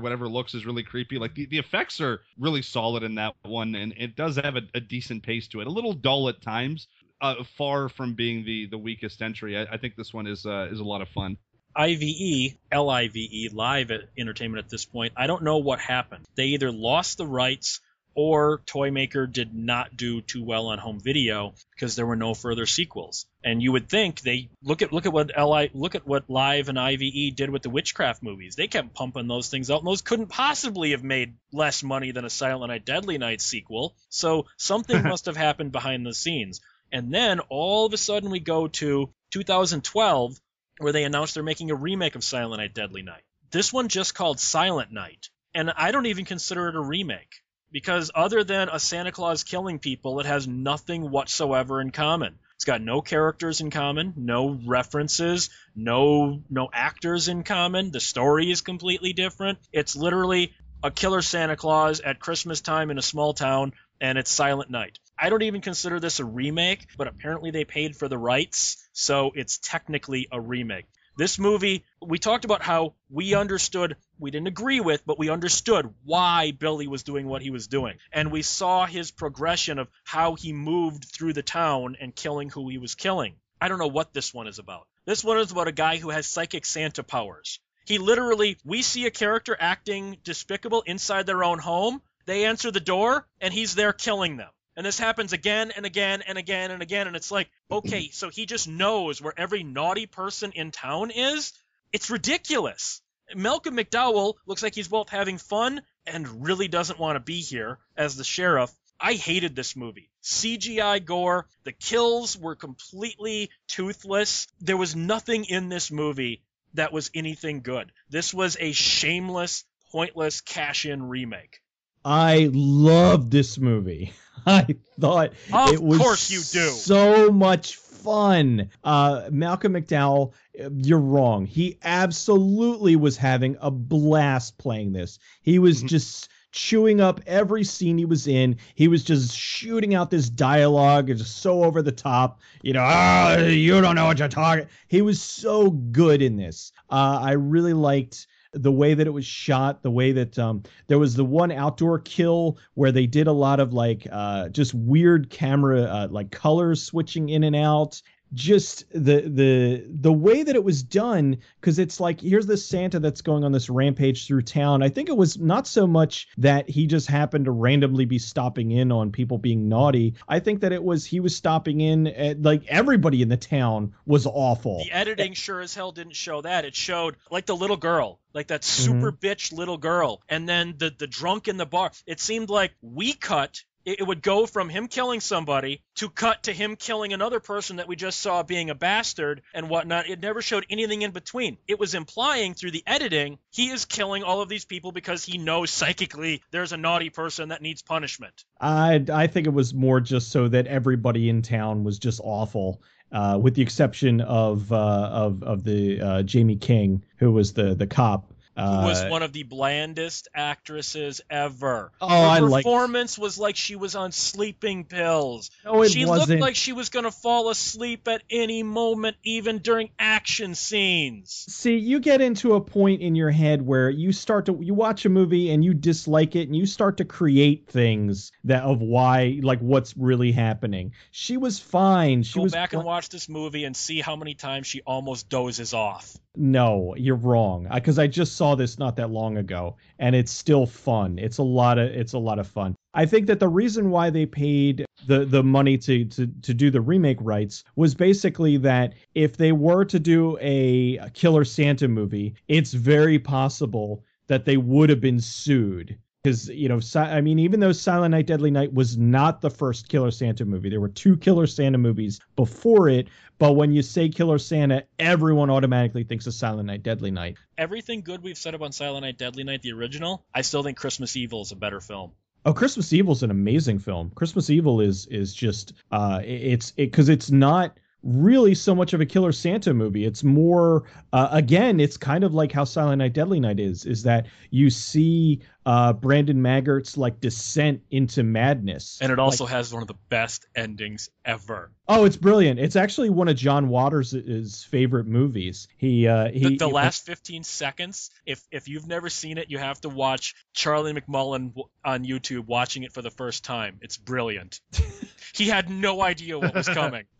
whatever looks is really creepy. Like the, the effects are really solid in that one, and it does have a, a decent pace to it. A little dull at times, uh, far from being the the weakest entry. I, I think this one is uh, is a lot of fun. IVE, LIVE, Live Entertainment at this point, I don't know what happened. They either lost the rights or Toymaker did not do too well on home video because there were no further sequels. And you would think they look at look at what LI look at what Live and IVE did with the witchcraft movies. They kept pumping those things out, and those couldn't possibly have made less money than a Silent Night Deadly Night sequel. So something must have happened behind the scenes. And then all of a sudden we go to 2012 where they announced they're making a remake of Silent Night Deadly Night. This one just called Silent Night, and I don't even consider it a remake because other than a Santa Claus killing people, it has nothing whatsoever in common. It's got no characters in common, no references, no no actors in common. The story is completely different. It's literally a killer Santa Claus at Christmas time in a small town and it's Silent Night. I don't even consider this a remake, but apparently they paid for the rights, so it's technically a remake. This movie, we talked about how we understood, we didn't agree with, but we understood why Billy was doing what he was doing. And we saw his progression of how he moved through the town and killing who he was killing. I don't know what this one is about. This one is about a guy who has psychic Santa powers. He literally, we see a character acting despicable inside their own home. They answer the door, and he's there killing them. And this happens again and again and again and again. And it's like, okay, so he just knows where every naughty person in town is? It's ridiculous. Malcolm McDowell looks like he's both having fun and really doesn't want to be here as the sheriff. I hated this movie. CGI gore, the kills were completely toothless. There was nothing in this movie that was anything good. This was a shameless, pointless cash in remake. I love this movie. I thought of it was course you do. so much fun. Uh, Malcolm McDowell, you're wrong. He absolutely was having a blast playing this. He was mm-hmm. just chewing up every scene he was in. He was just shooting out this dialogue, just so over the top. You know, ah, you don't know what you're talking. He was so good in this. Uh, I really liked the way that it was shot, the way that um, there was the one outdoor kill where they did a lot of like uh, just weird camera uh, like colors switching in and out just the the the way that it was done because it's like here's this santa that's going on this rampage through town. I think it was not so much that he just happened to randomly be stopping in on people being naughty. I think that it was he was stopping in at, like everybody in the town was awful. The editing sure as hell didn't show that. It showed like the little girl like that super mm-hmm. bitch little girl and then the the drunk in the bar. It seemed like we cut it would go from him killing somebody to cut to him killing another person that we just saw being a bastard and whatnot. It never showed anything in between. It was implying through the editing he is killing all of these people because he knows psychically there's a naughty person that needs punishment. I I think it was more just so that everybody in town was just awful. Uh, with the exception of uh, of of the uh, Jaime King, who was the the cop uh, who was one of the blandest actresses ever. Oh, Her I. Performance was like she was on sleeping pills. No, it she wasn't. looked like she was gonna fall asleep at any moment, even during action scenes. See, you get into a point in your head where you start to you watch a movie and you dislike it, and you start to create things that of why, like what's really happening. She was fine. She Go was back and watch this movie and see how many times she almost dozes off. No, you're wrong. Because I just saw this not that long ago, and it's still fun. It's a lot of it's a lot of fun. I think that the reason why they paid the the money to to to do the remake rights was basically that if they were to do a Killer Santa movie, it's very possible that they would have been sued because you know si- i mean even though silent night deadly night was not the first killer santa movie there were two killer santa movies before it but when you say killer santa everyone automatically thinks of silent night deadly night. Everything good we've said about Silent Night, Deadly Night, the original, I still think Christmas Evil is a better film. oh christmas Evil is an amazing film. Christmas evil is is just uh it's it because it's not really so much of a killer santa movie. It's more uh, again it's kind of like how silent night deadly night is is that you see uh brandon maggart's like descent into madness And it Like, also has one of the best endings ever. Oh, it's brilliant. It's actually one of John Waters' favorite movies. He uh he The, the he- last 15 seconds, if if you've never seen it, you have to watch Charlie McMullen w- on YouTube watching it for the first time. It's brilliant. he had no idea what was coming.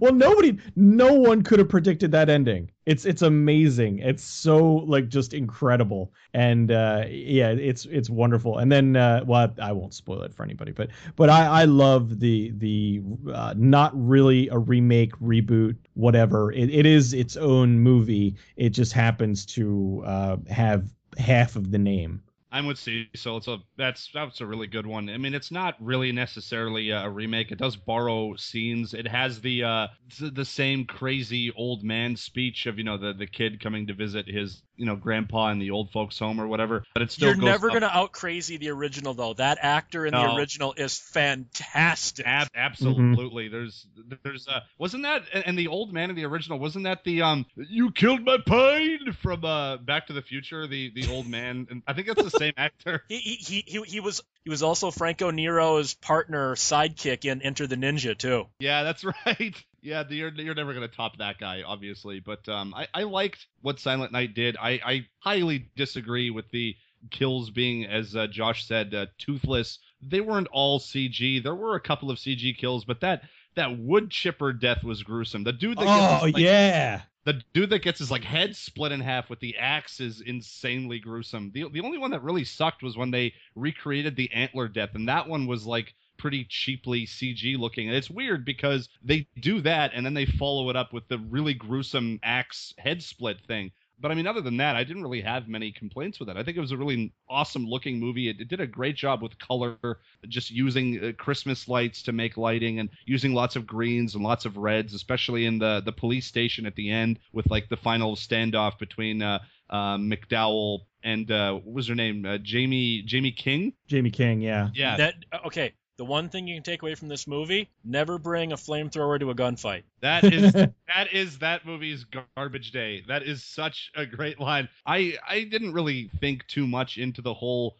well, nobody no one could have predicted that ending. It's it's amazing. It's so like just incredible. And uh yeah, it's it's wonderful. And then uh well, I won't spoil it for anybody, but but I I love the the uh, not really a remake, reboot, whatever. It, it is its own movie. It just happens to uh have half of the name. I'm with Cecil. It's a that's that's a really good one. I mean, it's not really necessarily a remake. It does borrow scenes. It has the uh the same crazy old man speech of you know the the kid coming to visit his you know grandpa in the old folks home or whatever. But it's still You're never up- going to out crazy the original, though. That actor in the original is fantastic. Ab- absolutely. There's there's uh wasn't that and and the old man in the original wasn't that the um you killed my pine from uh Back to the Future the the old man and I think that's the same actor. He, he, he, he, he was he was also Franco Nero's partner sidekick in Enter the Ninja too. Yeah, that's right. Yeah, you're you're never gonna top that guy, obviously. But um, I I liked what Silent Night did. I I highly disagree with the kills being, as uh, Josh said, uh, toothless. They weren't all CG. There were a couple of CG kills, but that that wood chipper death was gruesome. The dude that gets Oh his, like, yeah. The dude that gets his like head split in half with the axe is insanely gruesome. The the only one that really sucked was when they recreated the antler death, and that one was like pretty cheaply CG looking. And it's weird because they do that and then they follow it up with the really gruesome axe head split thing. But I mean, other than that, I didn't really have many complaints with it. I think it was a really awesome looking movie. It, it did a great job with color, just using uh, Christmas lights to make lighting and using lots of greens and lots of reds, especially in the the police station at the end with like the final standoff between uh, uh, McDowell and uh, what was her name? Uh, Jaime Jaime King. Jaime King, yeah. Yeah, That okay. The one thing you can take away from this movie: never bring a flamethrower to a gunfight. That is that is that movie's garbage day. That is such a great line. I I didn't really think too much into the whole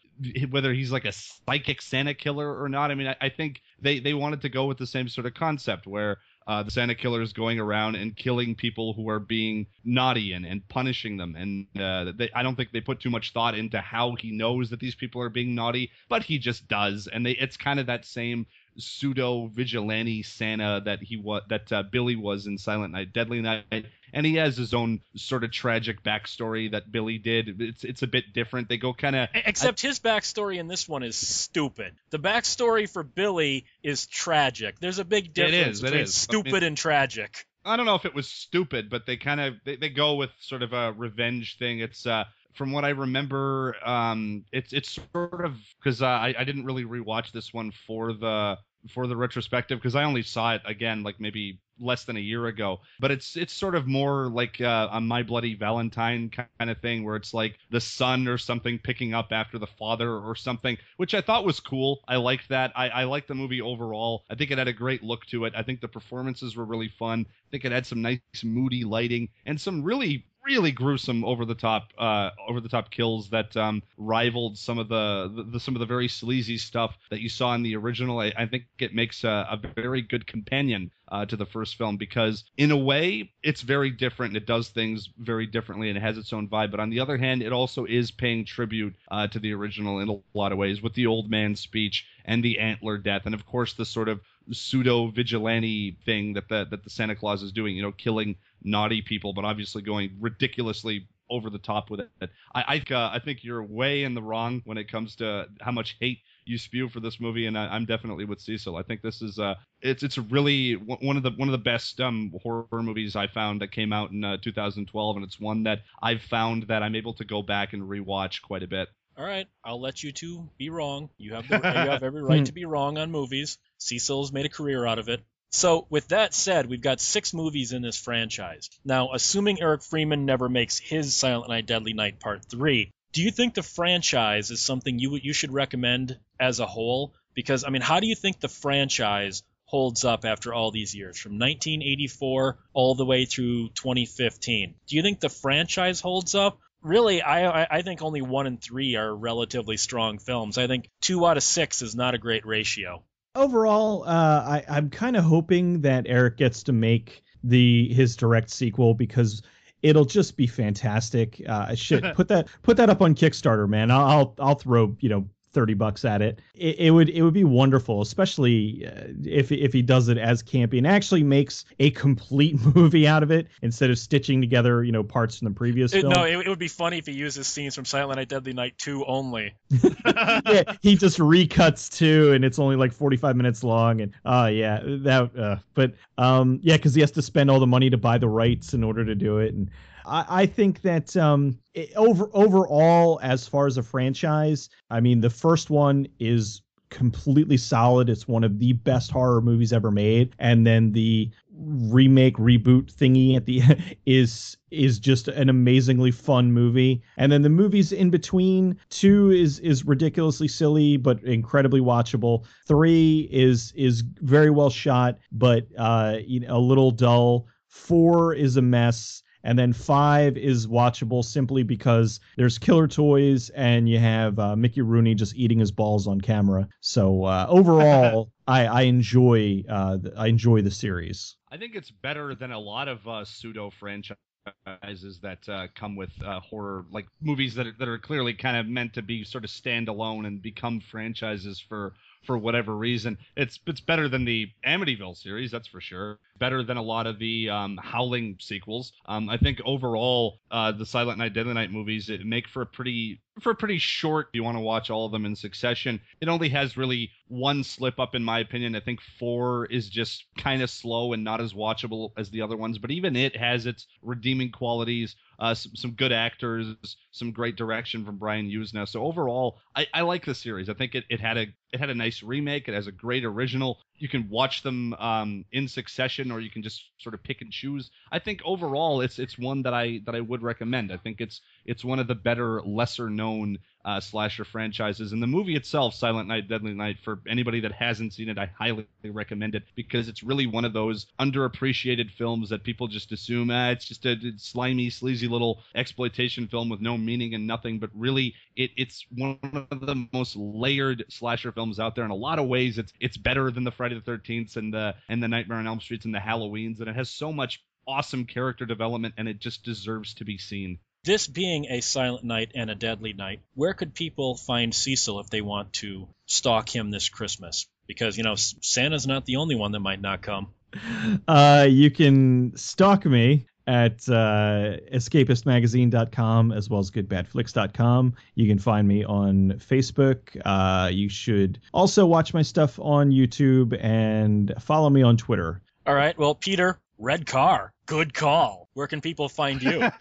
whether he's like a psychic Santa killer or not. I mean, I, I think they they wanted to go with the same sort of concept where uh, the Santa killer is going around and killing people who are being naughty and, and punishing them. And uh, they, I don't think they put too much thought into how he knows that these people are being naughty, but he just does. And they, it's kind of that same pseudo vigilante Santa that he was that uh, Billy was in Silent Night, Deadly Night, and he has his own sort of tragic backstory that Billy did. It's it's a bit different. They go kind of Except his backstory in this one is stupid. The backstory for Billy is tragic. There's a big difference is, it between is. stupid and tragic. I don't know if it was stupid, but they kind of they, they go with sort of a revenge thing. It's uh from what I remember, um, it's it's sort of because uh, I I didn't really rewatch this one for the for the retrospective because I only saw it again like maybe less than a year ago. But it's it's sort of more like uh, a My Bloody Valentine kind of thing where it's like the son or something picking up after the father or something, which I thought was cool. I liked that. I, I liked the movie overall. I think it had a great look to it. I think the performances were really fun. I think it had some nice moody lighting and some really really gruesome over the top uh over the top kills that um rivaled some of the, the, the some of the very sleazy stuff that you saw in the original. I, I think it makes a, a very good companion uh, to the first film because in a way it's very different. It does things very differently and it has its own vibe. But on the other hand it also is paying tribute uh, to the original in a lot of ways with the old man speech and the antler death. And of course the sort of pseudo vigilante thing that the that the Santa Claus is doing. You know, killing naughty people, but obviously going ridiculously over the top with it. I I, uh, I think you're way in the wrong when it comes to how much hate you spew for this movie, and I, am definitely with Cecil. I think this is uh, it's it's really one of the one of the best um horror movies I found that came out in uh, 2012, and it's one that I've found that I'm able to go back and rewatch quite a bit. All right, I'll let you two be wrong. You have the, you have every right to hmm. be wrong on movies. Cecil's made a career out of it. So, with that said, we've got six movies in this franchise. Now, assuming Eric Freeman never makes his Silent Night, Deadly Night Part 3, do you think the franchise is something you you should recommend as a whole? Because I mean, how do you think the franchise holds up after all these years, from 1984 all the way through 2015? Do you think the franchise holds up? Really, I I think only one and three are relatively strong films. I think two out of six is not a great ratio overall, uh, I, I'm kind of hoping that Eric gets to make the his direct sequel because it'll just be fantastic. Uh, shit, put that put that up on Kickstarter, man. I'll I'll, I'll throw you know 30 bucks at it. it. It, would it would be wonderful, especially uh, if if he does it as campy and actually makes a complete movie out of it instead of stitching together, you know, parts from the previous it, film. No, it, it, would be funny if he uses scenes from Silent Night Deadly Night 2 only. yeah, he just recuts two and it's only like 45 minutes long and uh yeah, that uh but um yeah, cuz he has to spend all the money to buy the rights in order to do it and I, think that um, it, over overall, as far as a franchise, I mean, the first one is completely solid. It's one of the best horror movies ever made, and then the remake reboot thingy at the is is just an amazingly fun movie. And then the movies in between two is is ridiculously silly but incredibly watchable. Three is is very well shot but uh you know, a little dull. Four is a mess and then five is watchable simply because there's killer toys and you have uh, Mickey Rooney just eating his balls on camera. So uh, overall, I, I enjoy uh, I enjoy the series. I think it's better than a lot of uh, pseudo franchises that uh, come with uh, horror, like movies that are, that are clearly kind of meant to be sort of standalone and become franchises for for whatever reason. It's it's better than the Amityville series, that's for sure. Better than a lot of the um, Howling sequels. Um, I think overall, uh, the Silent Night, Deadly Night movies it make for a pretty for pretty short. If you want to watch all of them in succession. It only has really one slip up, in my opinion. I think four is just kind of slow and not as watchable as the other ones, but even it has its redeeming qualities uh, some, some, good actors, some great direction from Brian Yuzna. So overall, I, I like the series. I think it, it had a it had a nice remake. It has a great original. You can watch them um, in succession, or you can just sort of pick and choose. I think overall, it's it's one that I that I would recommend. I think it's it's one of the better, lesser known uh, slasher franchises. And the movie itself, Silent Night, Deadly Night, for anybody that hasn't seen it, I highly recommend it because it's really one of those underappreciated films that people just assume ah, it's just a, slimy, sleazy little exploitation film with no meaning and nothing. But really, it, it's one of the most layered slasher films out there. In a lot of ways, it's it's better than the Friday the Thirteenth and the and the Nightmare on Elm Streets and the Halloweens, and it has so much awesome character development, and it just deserves to be seen. This being a silent night and a deadly night, where could people find Cecil if they want to stalk him this Christmas? Because, you know, Santa's not the only one that might not come. Uh, you can stalk me at uh, escapistmagazine.com as well as goodbadflix.com. You can find me on Facebook. Uh, you should also watch my stuff on YouTube and follow me on Twitter. All right. Well, Peter, red car. Good call. Where can people find you?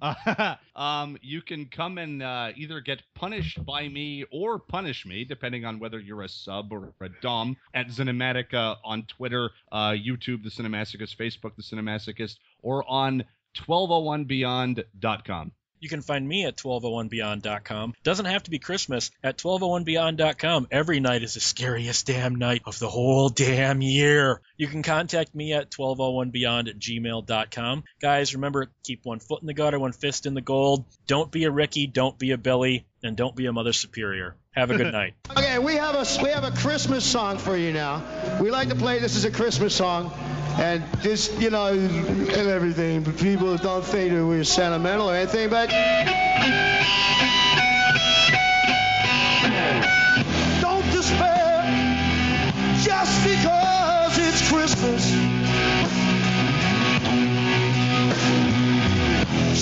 Uh, um, you can come and uh, either get punished by me or punish me, depending on whether you're a sub or a dom, at Cinematica on Twitter, uh, YouTube, The Cinemasochist, Facebook, The Cinemasochist, or on 1201beyond.com. You can find me at 1201beyond.com. Doesn't have to be Christmas. At 1201beyond.com, every night is the scariest damn night of the whole damn year. You can contact me at 1201beyond at gmail.com. Guys, remember, keep one foot in the gutter, one fist in the gold. Don't be a Ricky, don't be a Billy, and don't be a Mother Superior. Have a good night. okay, we have a we have a Christmas song for you now. We like to play this as a Christmas song and just you know and everything. But people don't think that we're sentimental or anything, but. Don't despair just because it's Christmas.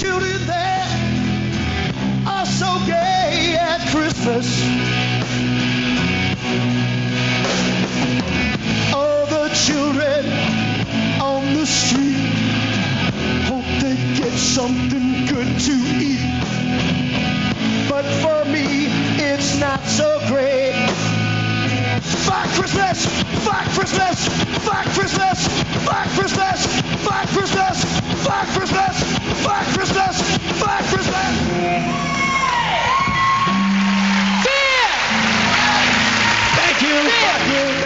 Children there are so gay at Christmas. Oh, the children on the street hope they get something good to eat. But for me, it's not so great. Fuck Christmas! Fuck Christmas! Fuck Christmas! Fuck Christmas! Fuck Christmas! Fuck Christmas! Fuck Christmas! Fuck Christmas! Thank you! You! Thank you!